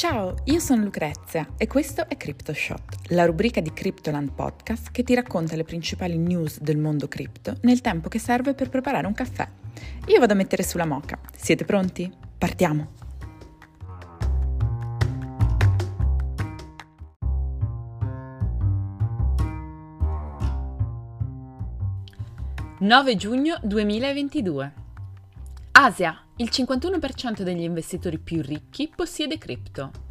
Ciao, io sono Lucrezia e questo è CryptoShot, la rubrica di Cryptoland Podcast che ti racconta le principali news del mondo cripto nel tempo che serve per preparare un caffè. Io vado a mettere sulla moca. Siete pronti? Partiamo! «9 giugno 2022 Asia, il 51% degli investitori più ricchi possiede cripto.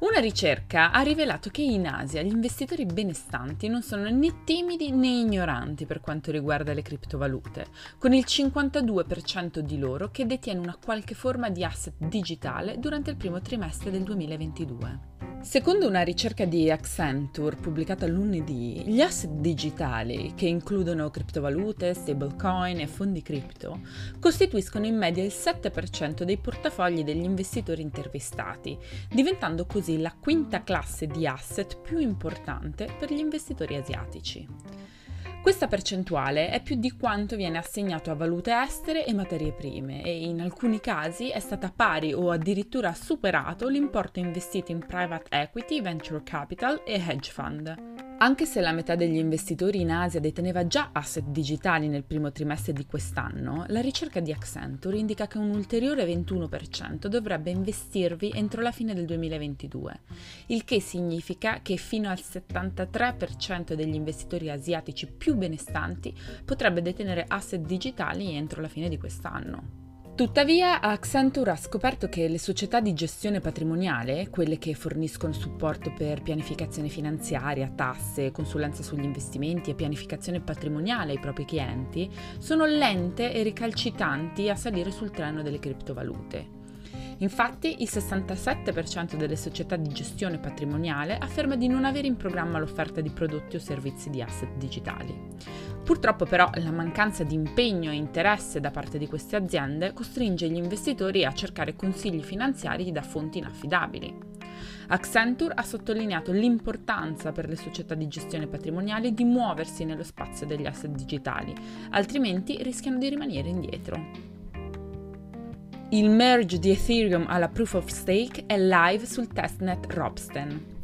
Una ricerca ha rivelato che in Asia gli investitori benestanti non sono né timidi né ignoranti per quanto riguarda le criptovalute, con il 52% di loro che detiene una qualche forma di asset digitale durante il primo trimestre del 2022. Secondo una ricerca di Accenture pubblicata lunedì, gli asset digitali, che includono criptovalute, stablecoin e fondi cripto, costituiscono in media il 7% dei portafogli degli investitori intervistati, diventando così la quinta classe di asset più importante per gli investitori asiatici. Questa percentuale è più di quanto viene assegnato a valute estere e materie prime e in alcuni casi è stata pari o addirittura superato l'importo investito in private equity, venture capital e hedge fund. Anche se la metà degli investitori in Asia deteneva già asset digitali nel primo trimestre di quest'anno, la ricerca di Accenture indica che un ulteriore 21% dovrebbe investirvi entro la fine del 2022, il che significa che fino al 73% degli investitori asiatici più benestanti potrebbe detenere asset digitali entro la fine di quest'anno. Tuttavia, Accenture ha scoperto che le società di gestione patrimoniale, quelle che forniscono supporto per pianificazione finanziaria, tasse, consulenza sugli investimenti e pianificazione patrimoniale ai propri clienti, sono lente e ricalcitanti a salire sul treno delle criptovalute. Infatti il 67% delle società di gestione patrimoniale afferma di non avere in programma l'offerta di prodotti o servizi di asset digitali. Purtroppo però la mancanza di impegno e interesse da parte di queste aziende costringe gli investitori a cercare consigli finanziari da fonti inaffidabili. Accenture ha sottolineato l'importanza per le società di gestione patrimoniale di muoversi nello spazio degli asset digitali, altrimenti rischiano di rimanere indietro. Il merge di Ethereum alla Proof of Stake è live sul testnet Robsten.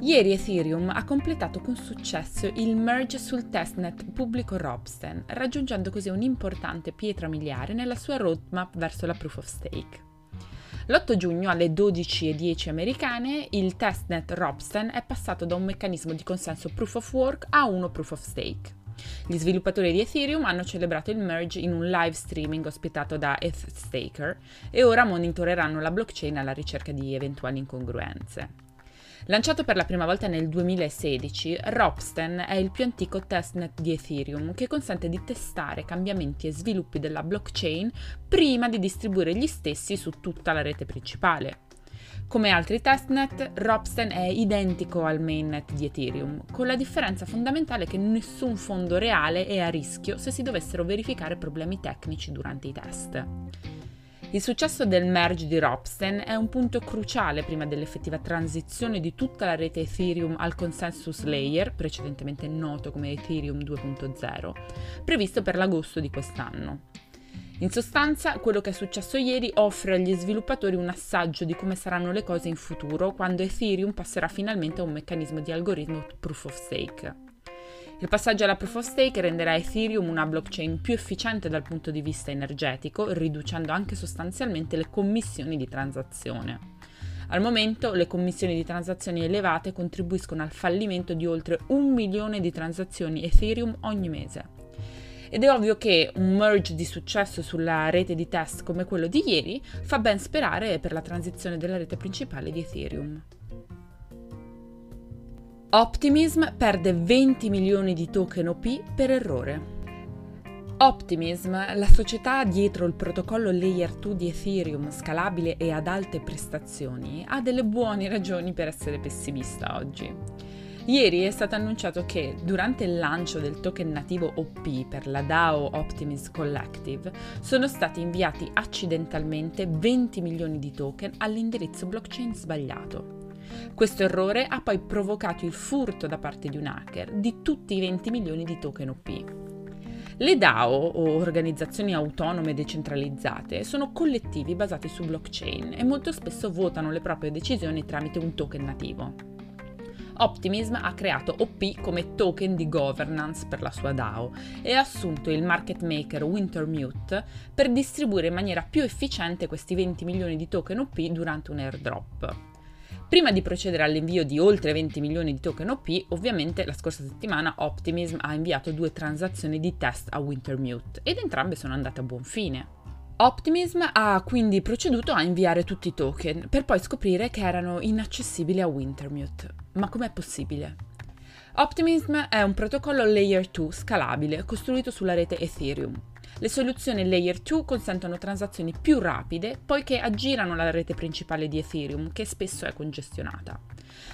Ieri Ethereum ha completato con successo il merge sul testnet pubblico Robsten, raggiungendo così un'importante pietra miliare nella sua roadmap verso la proof of stake. L'8 giugno alle 12.10 americane il testnet Robsten è passato da un meccanismo di consenso proof of work a uno proof of stake. Gli sviluppatori di Ethereum hanno celebrato il merge in un live streaming ospitato da EthStaker e ora monitoreranno la blockchain alla ricerca di eventuali incongruenze. Lanciato per la prima volta nel 2016, Ropsten è il più antico testnet di Ethereum che consente di testare cambiamenti e sviluppi della blockchain prima di distribuire gli stessi su tutta la rete principale. Come altri testnet, Ropsten è identico al mainnet di Ethereum, con la differenza fondamentale che nessun fondo reale è a rischio se si dovessero verificare problemi tecnici durante i test. Il successo del merge di Ropsten è un punto cruciale prima dell'effettiva transizione di tutta la rete Ethereum al consensus layer, precedentemente noto come Ethereum 2.0, previsto per l'agosto di quest'anno. In sostanza, quello che è successo ieri offre agli sviluppatori un assaggio di come saranno le cose in futuro quando Ethereum passerà finalmente a un meccanismo di algoritmo proof of stake. Il passaggio alla proof of stake renderà Ethereum una blockchain più efficiente dal punto di vista energetico, riducendo anche sostanzialmente le commissioni di transazione. Al momento le commissioni di transazioni elevate contribuiscono al fallimento di oltre un milione di transazioni Ethereum ogni mese. Ed è ovvio che un merge di successo sulla rete di test come quello di ieri fa ben sperare per la transizione della rete principale di Ethereum. Optimism perde 20 milioni di token OP per errore. Optimism, la società dietro il protocollo Layer 2 di Ethereum scalabile e ad alte prestazioni, ha delle buone ragioni per essere pessimista oggi. Ieri è stato annunciato che durante il lancio del token nativo OP per la DAO Optimism Collective sono stati inviati accidentalmente 20 milioni di token all'indirizzo blockchain sbagliato. Questo errore ha poi provocato il furto da parte di un hacker di tutti i 20 milioni di token OP. Le DAO, o organizzazioni autonome decentralizzate, sono collettivi basati su blockchain e molto spesso votano le proprie decisioni tramite un token nativo. Optimism ha creato OP come token di governance per la sua DAO e ha assunto il market maker Wintermute per distribuire in maniera più efficiente questi 20 milioni di token OP durante un airdrop. Prima di procedere all'invio di oltre 20 milioni di token OP, ovviamente la scorsa settimana Optimism ha inviato due transazioni di test a Wintermute ed entrambe sono andate a buon fine. Optimism ha quindi proceduto a inviare tutti i token per poi scoprire che erano inaccessibili a Wintermute. Ma com'è possibile? Optimism è un protocollo layer 2 scalabile costruito sulla rete Ethereum. Le soluzioni Layer 2 consentono transazioni più rapide poiché aggirano la rete principale di Ethereum, che spesso è congestionata.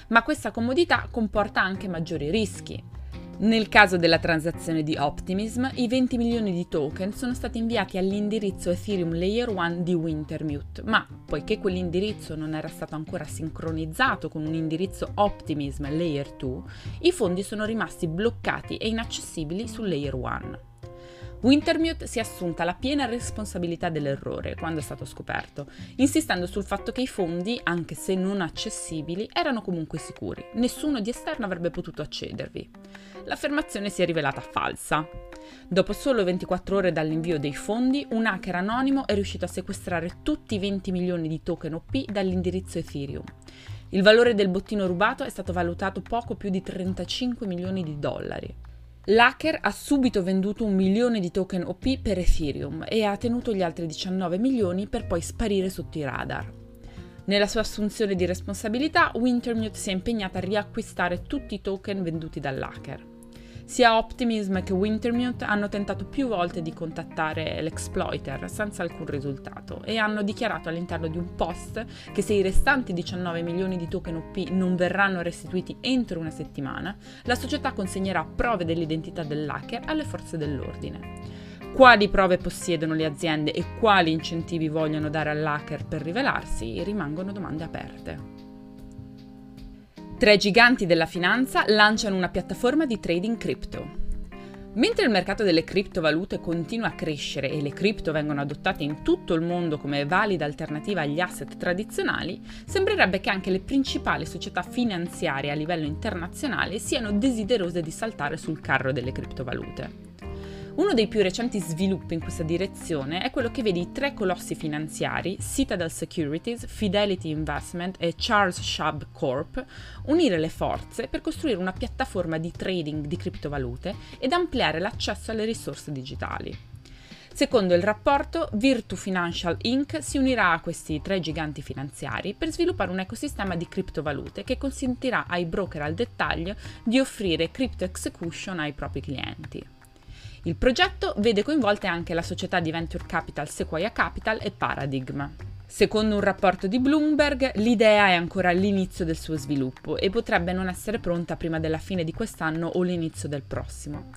Ma questa comodità comporta anche maggiori rischi. Nel caso della transazione di Optimism, i 20 milioni di token sono stati inviati all'indirizzo Ethereum Layer 1 di Wintermute, ma poiché quell'indirizzo non era stato ancora sincronizzato con un indirizzo Optimism Layer 2, i fondi sono rimasti bloccati e inaccessibili su Layer 1. Wintermute si è assunta la piena responsabilità dell'errore quando è stato scoperto, insistendo sul fatto che i fondi, anche se non accessibili, erano comunque sicuri. Nessuno di esterno avrebbe potuto accedervi. L'affermazione si è rivelata falsa. Dopo solo 24 ore dall'invio dei fondi, un hacker anonimo è riuscito a sequestrare tutti i 20 milioni di token OP dall'indirizzo Ethereum. Il valore del bottino rubato è stato valutato poco più di 35 milioni di dollari. L'hacker ha subito venduto un milione di token OP per Ethereum e ha tenuto gli altri 19 milioni per poi sparire sotto i radar. Nella sua assunzione di responsabilità, Wintermute si è impegnata a riacquistare tutti i token venduti dall'hacker. Sia Optimism che Wintermute hanno tentato più volte di contattare l'exploiter senza alcun risultato e hanno dichiarato all'interno di un post che se i restanti 19 milioni di token OP non verranno restituiti entro una settimana, la società consegnerà prove dell'identità dell'hacker alle forze dell'ordine. Quali prove possiedono le aziende e quali incentivi vogliono dare all'hacker per rivelarsi rimangono domande aperte. Tre giganti della finanza lanciano una piattaforma di trading cripto. Mentre il mercato delle criptovalute continua a crescere e le cripto vengono adottate in tutto il mondo come valida alternativa agli asset tradizionali, sembrerebbe che anche le principali società finanziarie a livello internazionale siano desiderose di saltare sul carro delle criptovalute. Uno dei più recenti sviluppi in questa direzione è quello che vede i tre colossi finanziari, Citadel Securities, Fidelity Investment e Charles Schwab Corp, unire le forze per costruire una piattaforma di trading di criptovalute ed ampliare l'accesso alle risorse digitali. Secondo il rapporto, Virtu Financial Inc. si unirà a questi tre giganti finanziari per sviluppare un ecosistema di criptovalute che consentirà ai broker al dettaglio di offrire crypto execution ai propri clienti. Il progetto vede coinvolte anche la società di venture capital Sequoia Capital e Paradigm. Secondo un rapporto di Bloomberg, l'idea è ancora all'inizio del suo sviluppo e potrebbe non essere pronta prima della fine di quest'anno o l'inizio del prossimo.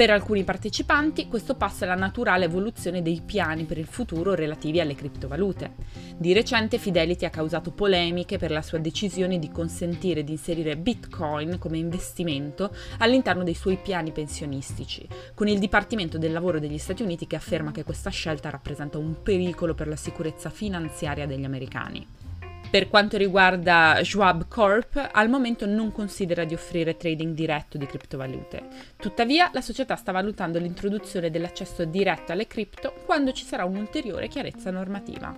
Per alcuni partecipanti questo passo è la naturale evoluzione dei piani per il futuro relativi alle criptovalute. Di recente Fidelity ha causato polemiche per la sua decisione di consentire di inserire Bitcoin come investimento all'interno dei suoi piani pensionistici, con il Dipartimento del Lavoro degli Stati Uniti che afferma che questa scelta rappresenta un pericolo per la sicurezza finanziaria degli americani. Per quanto riguarda Schwab Corp, al momento non considera di offrire trading diretto di criptovalute. Tuttavia, la società sta valutando l'introduzione dell'accesso diretto alle cripto quando ci sarà un'ulteriore chiarezza normativa.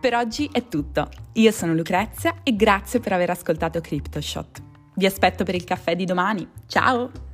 Per oggi è tutto. Io sono Lucrezia e grazie per aver ascoltato CryptoShot. Vi aspetto per il caffè di domani. Ciao!